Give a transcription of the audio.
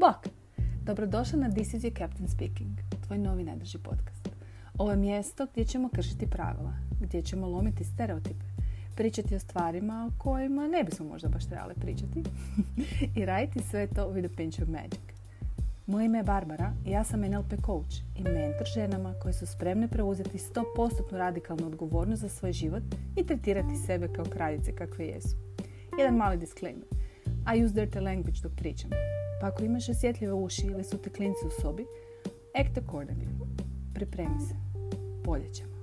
Bok! Dobrodošla na This is your Captain Speaking, tvoj novi najdrži podcast. Ovo je mjesto gdje ćemo kršiti pravila, gdje ćemo lomiti stereotipe, pričati o stvarima o kojima ne bismo možda baš trebali pričati i raditi sve to with a pinch of magic. Moje ime je Barbara i ja sam NLP coach i mentor ženama koje su spremne preuzeti 100% radikalnu odgovornost za svoj život i tretirati sebe kao kraljice kakve jesu. Jedan mali disclaimer. I use dirty language dok pričam. Pa ako imaš osjetljive uši ili su te klinci u sobi, act accordingly. Pripremi se. Bolje ćemo.